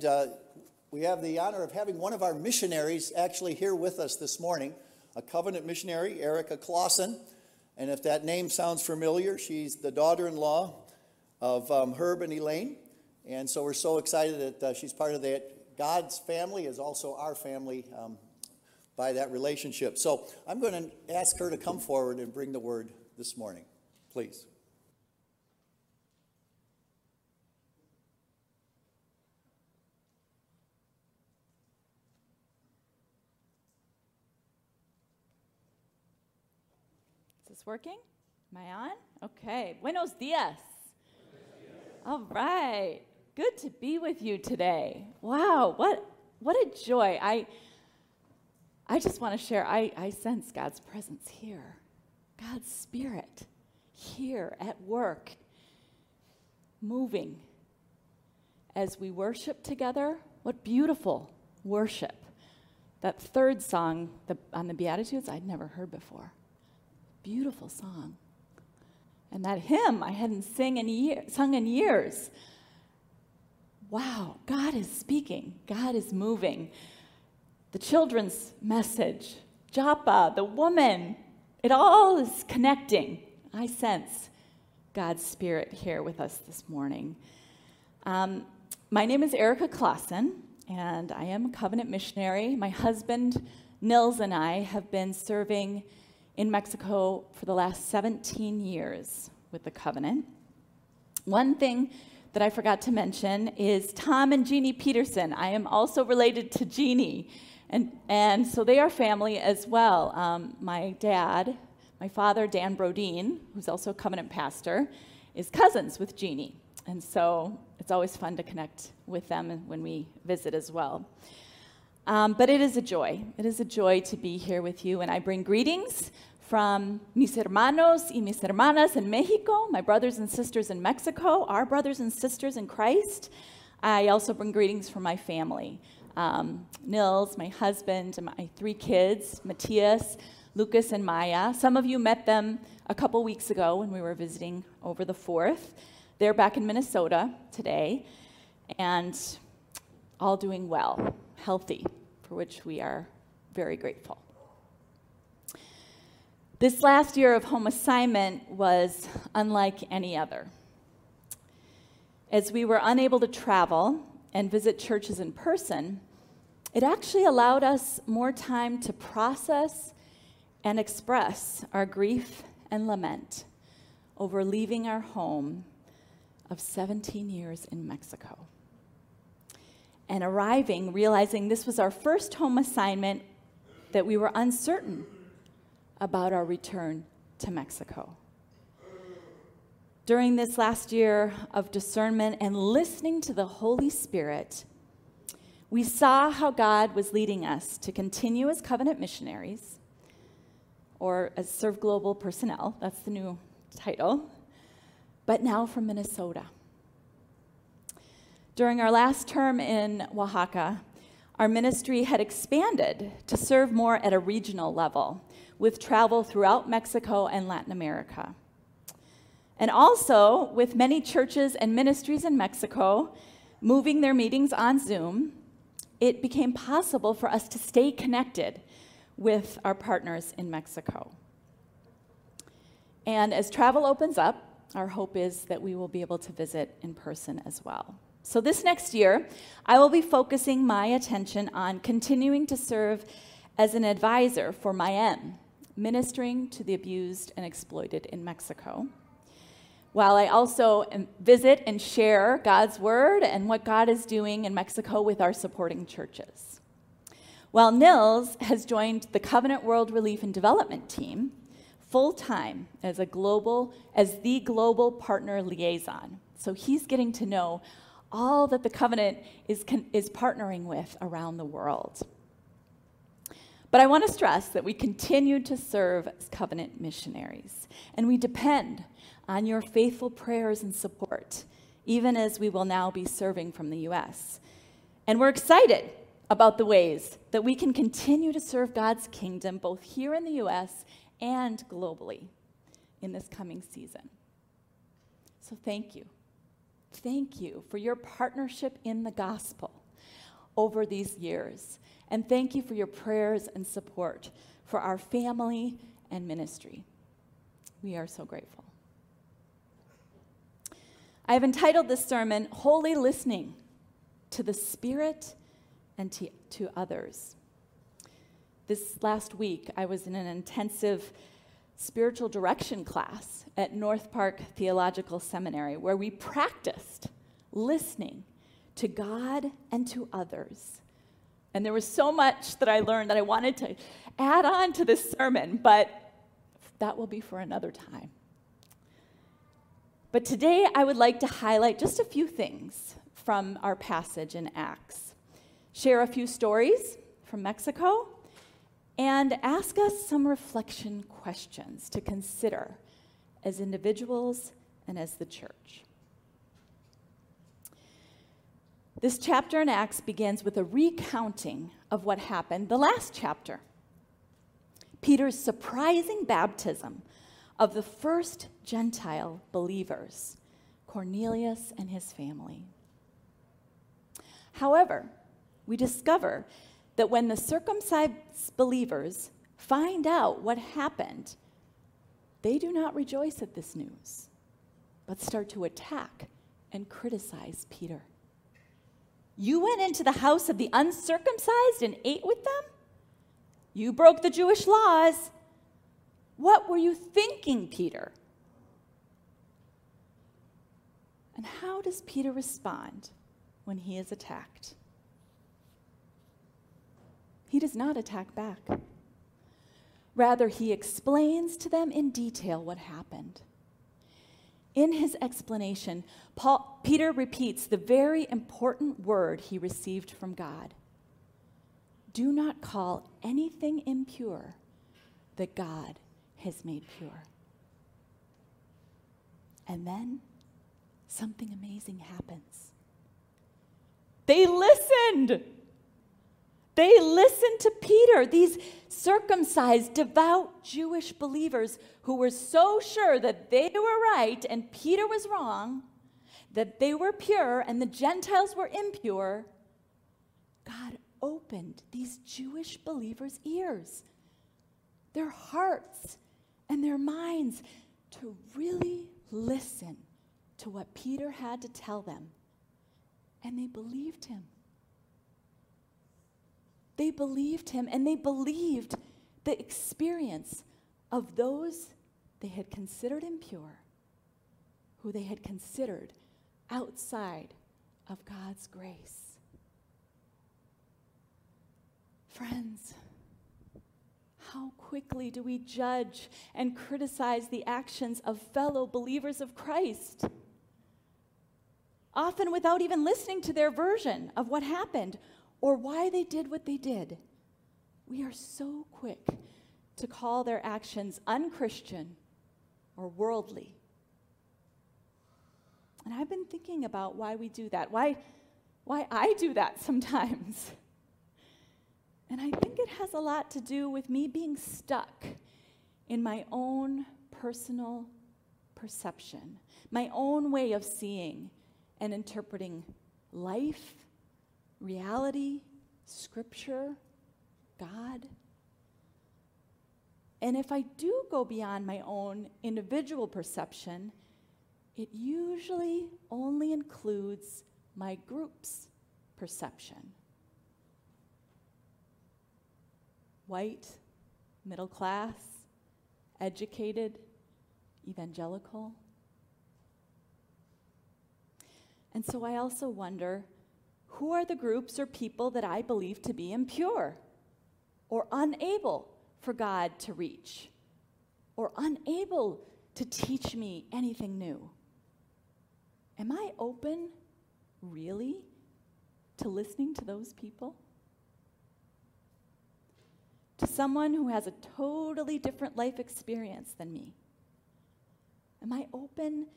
And uh, we have the honor of having one of our missionaries actually here with us this morning, a covenant missionary, Erica Clausen. And if that name sounds familiar, she's the daughter in law of um, Herb and Elaine. And so we're so excited that uh, she's part of that. God's family is also our family um, by that relationship. So I'm going to ask her to come forward and bring the word this morning. Please. Working? Am I on? Okay. Buenos dias. All right. Good to be with you today. Wow, what what a joy. I I just want to share, I, I sense God's presence here. God's spirit here at work, moving. As we worship together, what beautiful worship. That third song the, on the Beatitudes, I'd never heard before. Beautiful song. And that hymn I hadn't sing in year, sung in years. Wow, God is speaking, God is moving. The children's message, Japa, the woman, it all is connecting. I sense God's Spirit here with us this morning. Um, my name is Erica Clausen, and I am a covenant missionary. My husband, Nils, and I have been serving in Mexico for the last 17 years with the covenant. One thing that I forgot to mention is Tom and Jeannie Peterson. I am also related to Jeannie. And, and so they are family as well. Um, my dad, my father, Dan Brodeen, who's also a covenant pastor, is cousins with Jeannie. And so it's always fun to connect with them when we visit as well. Um, but it is a joy. It is a joy to be here with you. And I bring greetings from mis hermanos y mis hermanas in Mexico, my brothers and sisters in Mexico, our brothers and sisters in Christ. I also bring greetings from my family. Um, Nils, my husband, and my three kids, Matthias, Lucas, and Maya. Some of you met them a couple weeks ago when we were visiting over the 4th. They're back in Minnesota today and all doing well, healthy, for which we are very grateful. This last year of home assignment was unlike any other. As we were unable to travel and visit churches in person, it actually allowed us more time to process and express our grief and lament over leaving our home of 17 years in Mexico. And arriving, realizing this was our first home assignment, that we were uncertain about our return to Mexico. During this last year of discernment and listening to the Holy Spirit, we saw how God was leading us to continue as covenant missionaries or as Serve Global personnel, that's the new title, but now from Minnesota. During our last term in Oaxaca, our ministry had expanded to serve more at a regional level with travel throughout Mexico and Latin America. And also, with many churches and ministries in Mexico moving their meetings on Zoom, it became possible for us to stay connected with our partners in Mexico. And as travel opens up, our hope is that we will be able to visit in person as well. So, this next year, I will be focusing my attention on continuing to serve as an advisor for Mayem, ministering to the abused and exploited in Mexico. While I also visit and share God's word and what God is doing in Mexico with our supporting churches. While Nils has joined the Covenant World Relief and Development Team full time as a global as the global partner liaison. So he's getting to know all that the covenant is, is partnering with around the world. But I want to stress that we continue to serve as covenant missionaries, and we depend on your faithful prayers and support, even as we will now be serving from the U.S. And we're excited about the ways that we can continue to serve God's kingdom both here in the U.S. and globally in this coming season. So thank you. Thank you for your partnership in the gospel over these years. And thank you for your prayers and support for our family and ministry. We are so grateful. I have entitled this sermon, Holy Listening to the Spirit and to, to Others. This last week, I was in an intensive spiritual direction class at North Park Theological Seminary where we practiced listening to God and to others. And there was so much that I learned that I wanted to add on to this sermon, but that will be for another time. But today I would like to highlight just a few things from our passage in Acts, share a few stories from Mexico, and ask us some reflection questions to consider as individuals and as the church. This chapter in Acts begins with a recounting of what happened the last chapter Peter's surprising baptism of the first Gentile believers, Cornelius and his family. However, we discover that when the circumcised believers find out what happened, they do not rejoice at this news, but start to attack and criticize Peter. You went into the house of the uncircumcised and ate with them? You broke the Jewish laws. What were you thinking, Peter? And how does Peter respond when he is attacked? He does not attack back. Rather, he explains to them in detail what happened. In his explanation, Paul, Peter repeats the very important word he received from God Do not call anything impure that God has made pure. And then something amazing happens. They listened. They listened to Peter, these circumcised, devout Jewish believers who were so sure that they were right and Peter was wrong, that they were pure and the Gentiles were impure. God opened these Jewish believers' ears, their hearts, and their minds to really listen to what Peter had to tell them. And they believed him. They believed him and they believed the experience of those they had considered impure, who they had considered outside of God's grace. Friends, how quickly do we judge and criticize the actions of fellow believers of Christ? Often without even listening to their version of what happened or why they did what they did. We are so quick to call their actions unchristian or worldly. And I've been thinking about why we do that, why, why I do that sometimes. And I think it has a lot to do with me being stuck in my own personal perception, my own way of seeing and interpreting life, reality, scripture, God. And if I do go beyond my own individual perception, it usually only includes my group's perception. white, middle class, educated, evangelical. And so I also wonder who are the groups or people that I believe to be impure or unable for God to reach or unable to teach me anything new? Am I open, really, to listening to those people? to someone who has a totally different life experience than me? Am I open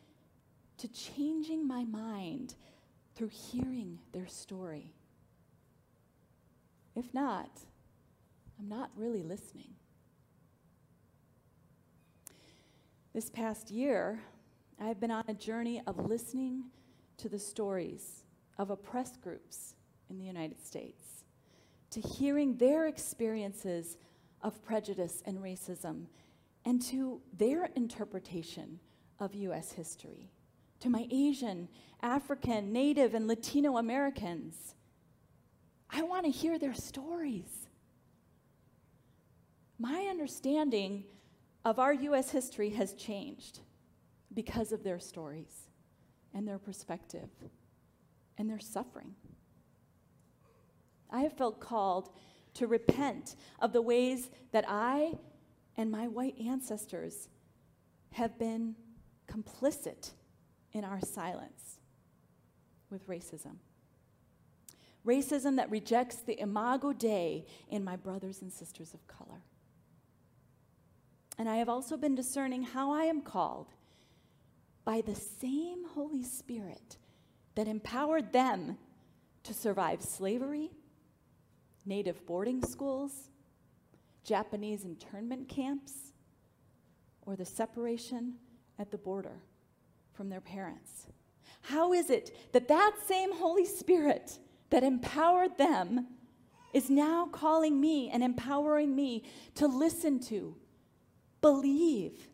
to changing my mind through hearing their story? If not, I'm not really listening. This past year, I've been on a journey of listening to the stories of oppressed groups in the United States, to hearing their experiences of prejudice and racism, and to their interpretation of US history, to my Asian, African, Native, and Latino Americans. I want to hear their stories. My understanding of our US history has changed because of their stories and their perspective and their suffering. I have felt called to repent of the ways that I and my white ancestors have been complicit in our silence with racism. Racism that rejects the imago Dei in my brothers and sisters of color. And I have also been discerning how I am called by the same Holy Spirit that empowered them to survive slavery, native boarding schools, Japanese internment camps, or the separation at the border from their parents. How is it that that same Holy Spirit that empowered them is now calling me and empowering me to listen to, believe,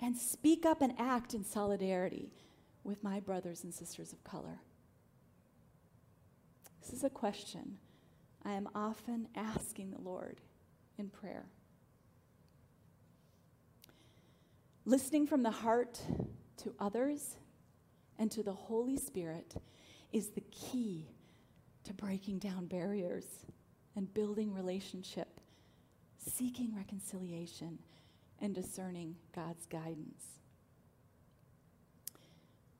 and speak up and act in solidarity with my brothers and sisters of color? This is a question I am often asking the Lord in prayer. Listening from the heart to others and to the Holy Spirit is the key to breaking down barriers and building relationship, seeking reconciliation, and discerning God's guidance.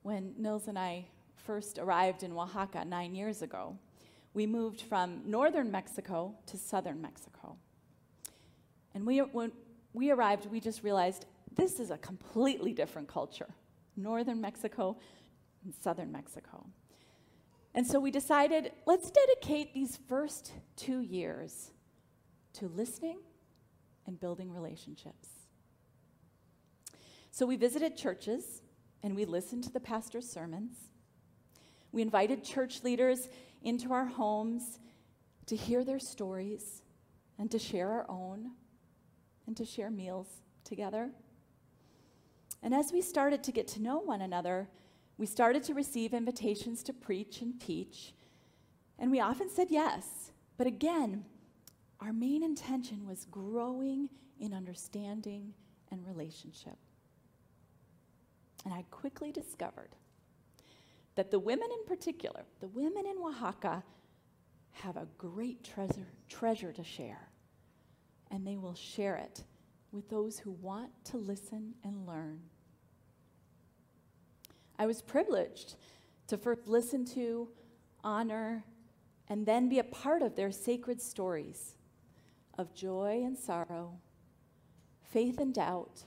When Nils and I first arrived in Oaxaca nine years ago, we moved from northern Mexico to southern Mexico. And we, when we arrived, we just realized this is a completely different culture northern Mexico and southern Mexico. And so we decided let's dedicate these first two years to listening and building relationships. So we visited churches and we listened to the pastor's sermons. We invited church leaders into our homes to hear their stories and to share our own and to share meals together. And as we started to get to know one another, we started to receive invitations to preach and teach. And we often said yes. But again, our main intention was growing in understanding and relationship. And I quickly discovered that the women in particular, the women in Oaxaca, have a great treasure, treasure to share. And they will share it with those who want to listen and learn. I was privileged to first listen to, honor, and then be a part of their sacred stories of joy and sorrow, faith and doubt,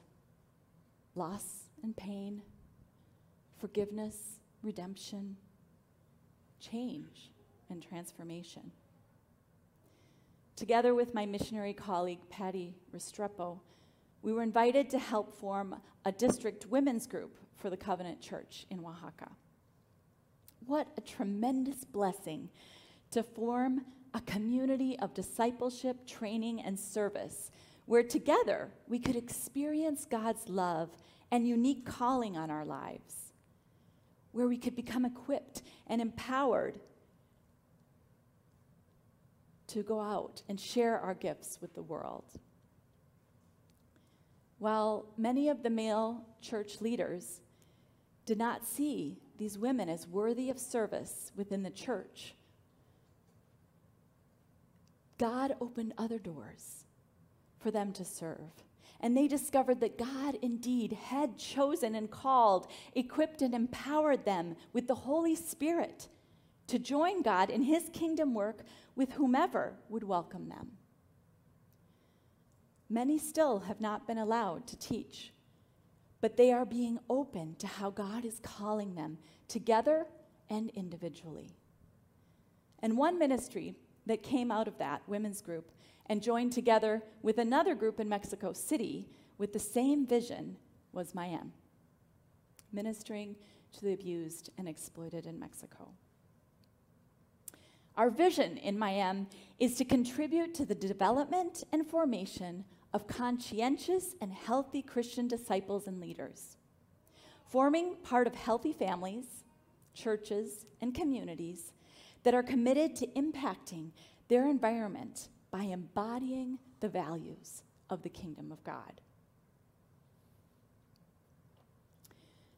loss and pain, forgiveness, redemption, change, and transformation. Together with my missionary colleague, Patty Restrepo, we were invited to help form a district women's group for the Covenant Church in Oaxaca. What a tremendous blessing to form a community of discipleship, training, and service where together we could experience God's love and unique calling on our lives, where we could become equipped and empowered to go out and share our gifts with the world. While many of the male church leaders did not see these women as worthy of service within the church, God opened other doors for them to serve and they discovered that God indeed had chosen and called, equipped and empowered them with the Holy Spirit to join God in his kingdom work with whomever would welcome them. Many still have not been allowed to teach, but they are being open to how God is calling them together and individually. And one ministry that came out of that women's group and joined together with another group in Mexico City with the same vision was Mayem, ministering to the abused and exploited in Mexico. Our vision in Mayem is to contribute to the development and formation of conscientious and healthy Christian disciples and leaders, forming part of healthy families, churches, and communities that are committed to impacting their environment by embodying the values of the kingdom of God.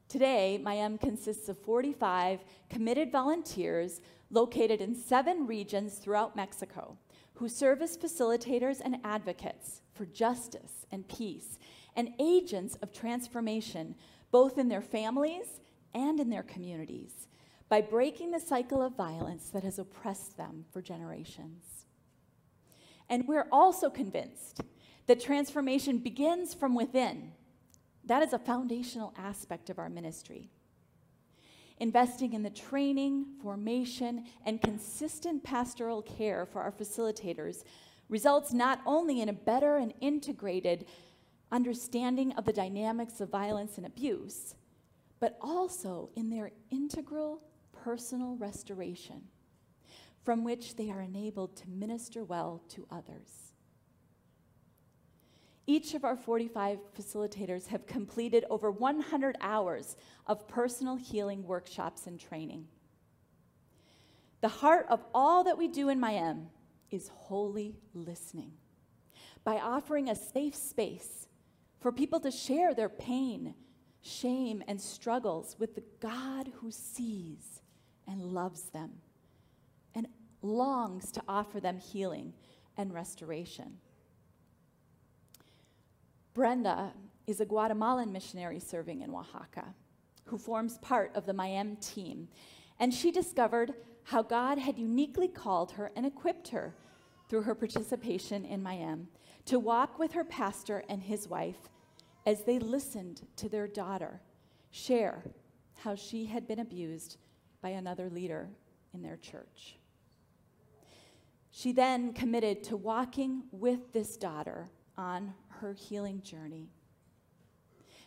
Today, Mayem consists of 45 committed volunteers located in seven regions throughout Mexico who serve as facilitators and advocates for justice and peace and agents of transformation both in their families and in their communities by breaking the cycle of violence that has oppressed them for generations. And we're also convinced that transformation begins from within. That is a foundational aspect of our ministry investing in the training, formation, and consistent pastoral care for our facilitators results not only in a better and integrated understanding of the dynamics of violence and abuse, but also in their integral personal restoration, from which they are enabled to minister well to others. Each of our 45 facilitators have completed over 100 hours of personal healing workshops and training. The heart of all that we do in Mayem is holy listening by offering a safe space for people to share their pain, shame, and struggles with the God who sees and loves them and longs to offer them healing and restoration. Brenda is a Guatemalan missionary serving in Oaxaca who forms part of the Mayem team. And she discovered how God had uniquely called her and equipped her through her participation in Mayem to walk with her pastor and his wife as they listened to their daughter share how she had been abused by another leader in their church. She then committed to walking with this daughter on her healing journey.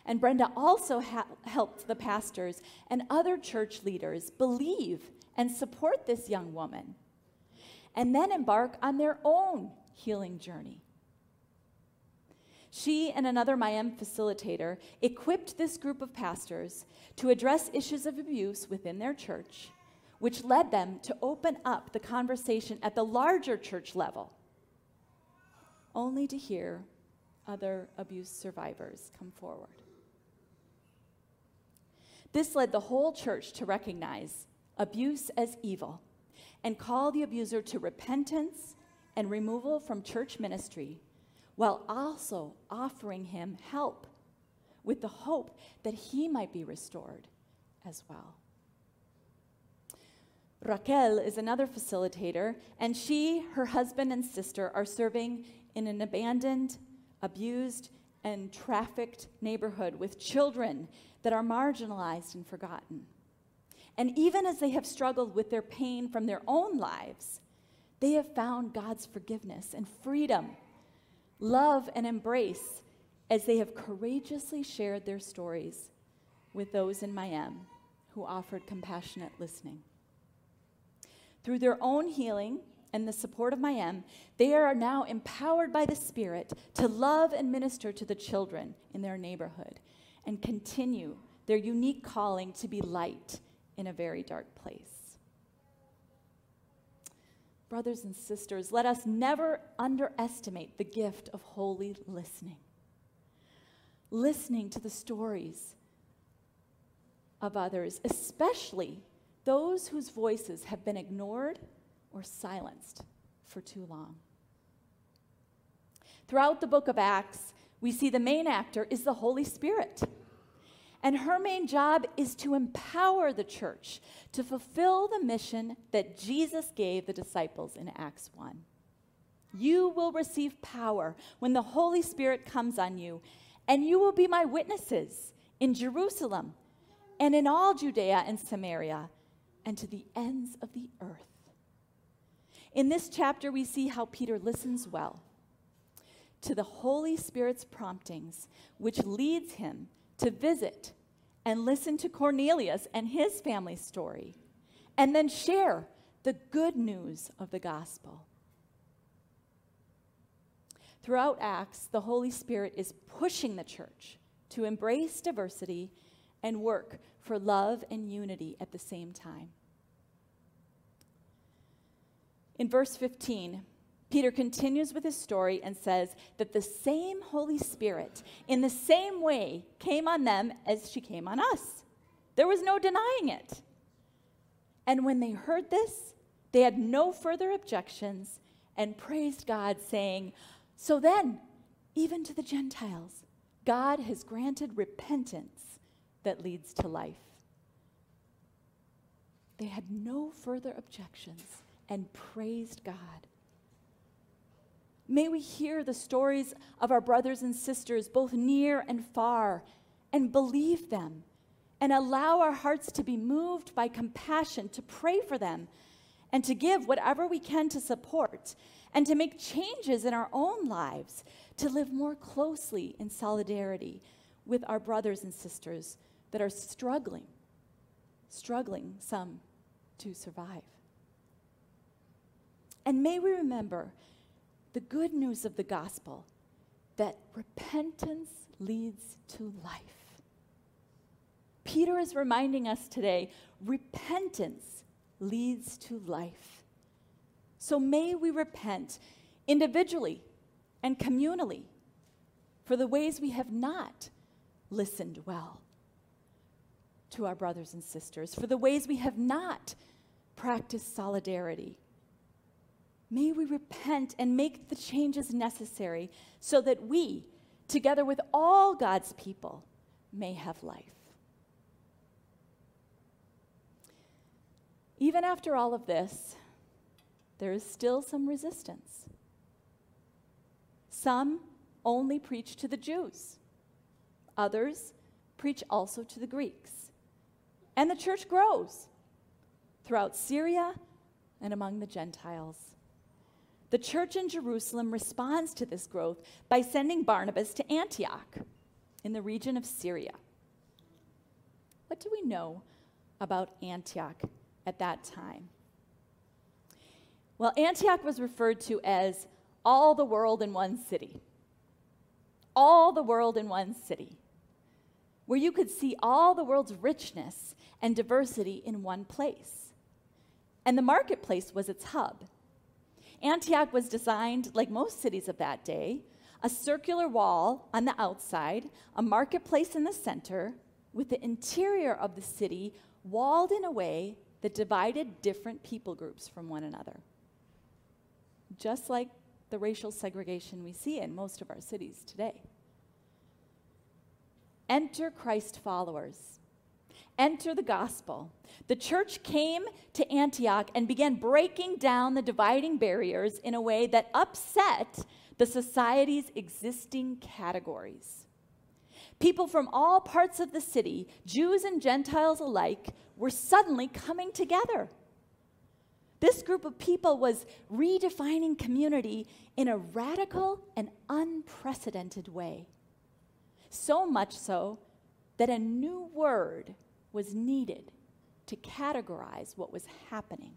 And Brenda also ha- helped the pastors and other church leaders believe and support this young woman, and then embark on their own healing journey. She and another Mayem facilitator equipped this group of pastors to address issues of abuse within their church, which led them to open up the conversation at the larger church level, only to hear other abuse survivors come forward. This led the whole church to recognize abuse as evil and call the abuser to repentance and removal from church ministry while also offering him help with the hope that he might be restored as well. Raquel is another facilitator, and she, her husband, and sister are serving in an abandoned abused, and trafficked neighborhood with children that are marginalized and forgotten. And even as they have struggled with their pain from their own lives, they have found God's forgiveness and freedom, love and embrace as they have courageously shared their stories with those in Mayem who offered compassionate listening. Through their own healing and the support of Mayem, they are now empowered by the Spirit to love and minister to the children in their neighborhood and continue their unique calling to be light in a very dark place. Brothers and sisters, let us never underestimate the gift of holy listening. Listening to the stories of others, especially those whose voices have been ignored or silenced for too long. Throughout the book of Acts, we see the main actor is the Holy Spirit. And her main job is to empower the church to fulfill the mission that Jesus gave the disciples in Acts 1. You will receive power when the Holy Spirit comes on you, and you will be my witnesses in Jerusalem and in all Judea and Samaria and to the ends of the earth. In this chapter, we see how Peter listens well to the Holy Spirit's promptings, which leads him to visit and listen to Cornelius and his family story, and then share the good news of the gospel. Throughout Acts, the Holy Spirit is pushing the church to embrace diversity and work for love and unity at the same time. In verse 15, Peter continues with his story and says that the same Holy Spirit, in the same way, came on them as she came on us. There was no denying it. And when they heard this, they had no further objections and praised God, saying, So then, even to the Gentiles, God has granted repentance that leads to life. They had no further objections and praised God. May we hear the stories of our brothers and sisters, both near and far, and believe them, and allow our hearts to be moved by compassion, to pray for them, and to give whatever we can to support, and to make changes in our own lives, to live more closely in solidarity with our brothers and sisters that are struggling, struggling some to survive. And may we remember the good news of the gospel that repentance leads to life. Peter is reminding us today repentance leads to life. So may we repent individually and communally for the ways we have not listened well to our brothers and sisters, for the ways we have not practiced solidarity May we repent and make the changes necessary so that we, together with all God's people, may have life. Even after all of this, there is still some resistance. Some only preach to the Jews, others preach also to the Greeks. And the church grows throughout Syria and among the Gentiles. The church in Jerusalem responds to this growth by sending Barnabas to Antioch in the region of Syria. What do we know about Antioch at that time? Well, Antioch was referred to as all the world in one city. All the world in one city, where you could see all the world's richness and diversity in one place. And the marketplace was its hub. Antioch was designed like most cities of that day a circular wall on the outside, a marketplace in the center, with the interior of the city walled in a way that divided different people groups from one another. Just like the racial segregation we see in most of our cities today. Enter Christ followers enter the gospel. The church came to Antioch and began breaking down the dividing barriers in a way that upset the society's existing categories. People from all parts of the city, Jews and Gentiles alike, were suddenly coming together. This group of people was redefining community in a radical and unprecedented way. So much so that a new word was needed to categorize what was happening.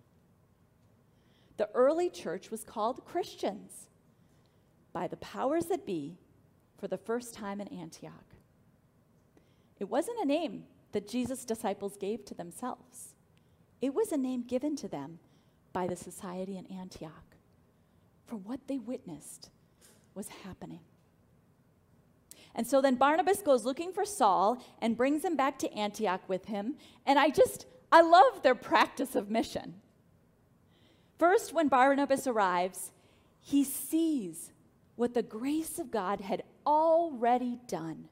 The early church was called Christians by the powers that be for the first time in Antioch. It wasn't a name that Jesus' disciples gave to themselves, it was a name given to them by the society in Antioch for what they witnessed was happening. And so then Barnabas goes looking for Saul and brings him back to Antioch with him. And I just, I love their practice of mission. First, when Barnabas arrives, he sees what the grace of God had already done.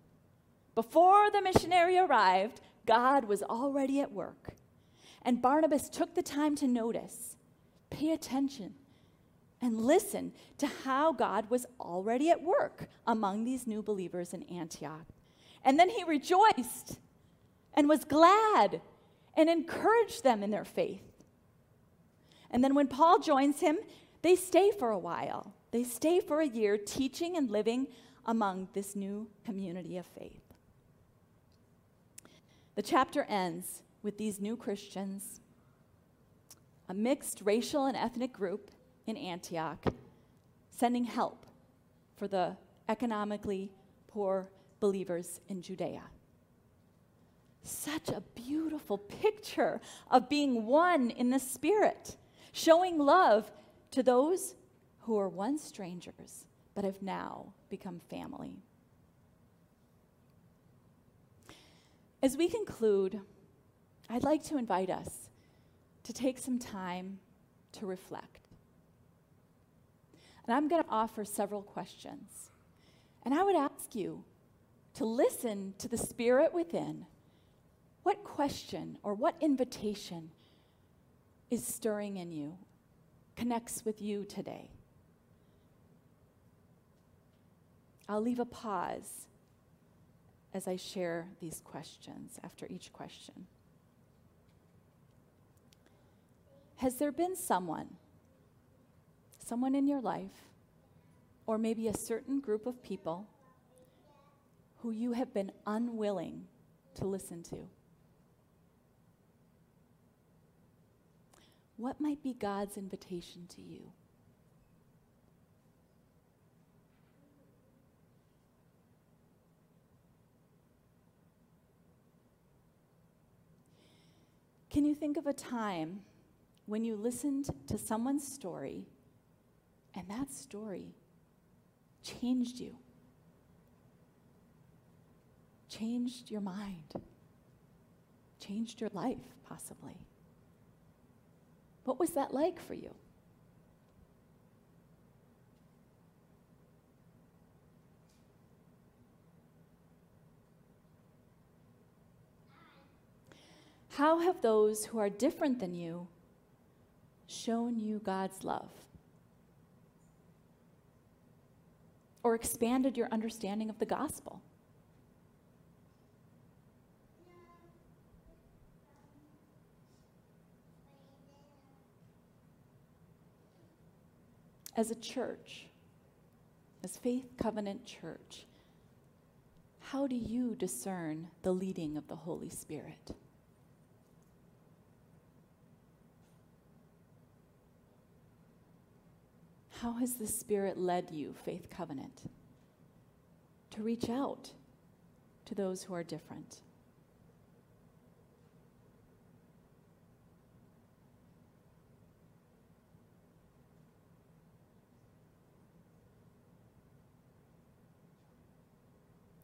Before the missionary arrived, God was already at work. And Barnabas took the time to notice, pay attention, and listen to how God was already at work among these new believers in Antioch. And then he rejoiced and was glad and encouraged them in their faith. And then when Paul joins him, they stay for a while. They stay for a year teaching and living among this new community of faith. The chapter ends with these new Christians a mixed racial and ethnic group in Antioch, sending help for the economically poor believers in Judea. Such a beautiful picture of being one in the Spirit, showing love to those who were once strangers but have now become family. As we conclude, I'd like to invite us to take some time to reflect. And I'm going to offer several questions. And I would ask you to listen to the Spirit within. What question or what invitation is stirring in you, connects with you today? I'll leave a pause as I share these questions after each question. Has there been someone, someone in your life, or maybe a certain group of people who you have been unwilling to listen to? What might be God's invitation to you? Can you think of a time when you listened to someone's story and that story changed you? Changed your mind? Changed your life, possibly? What was that like for you? How have those who are different than you shown you God's love? Or expanded your understanding of the gospel? As a church, as Faith Covenant Church, how do you discern the leading of the Holy Spirit? How has the Spirit led you, Faith Covenant, to reach out to those who are different?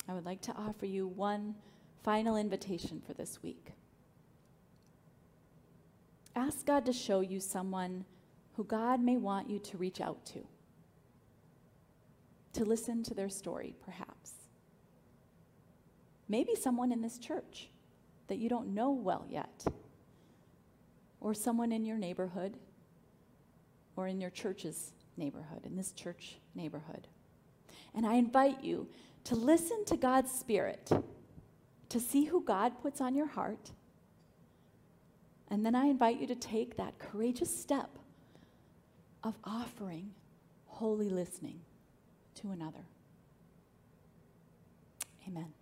I would like to offer you one final invitation for this week. Ask God to show you someone who God may want you to reach out to, to listen to their story, perhaps. Maybe someone in this church that you don't know well yet, or someone in your neighborhood, or in your church's neighborhood, in this church neighborhood. And I invite you to listen to God's Spirit, to see who God puts on your heart. And then I invite you to take that courageous step of offering holy listening to another. Amen.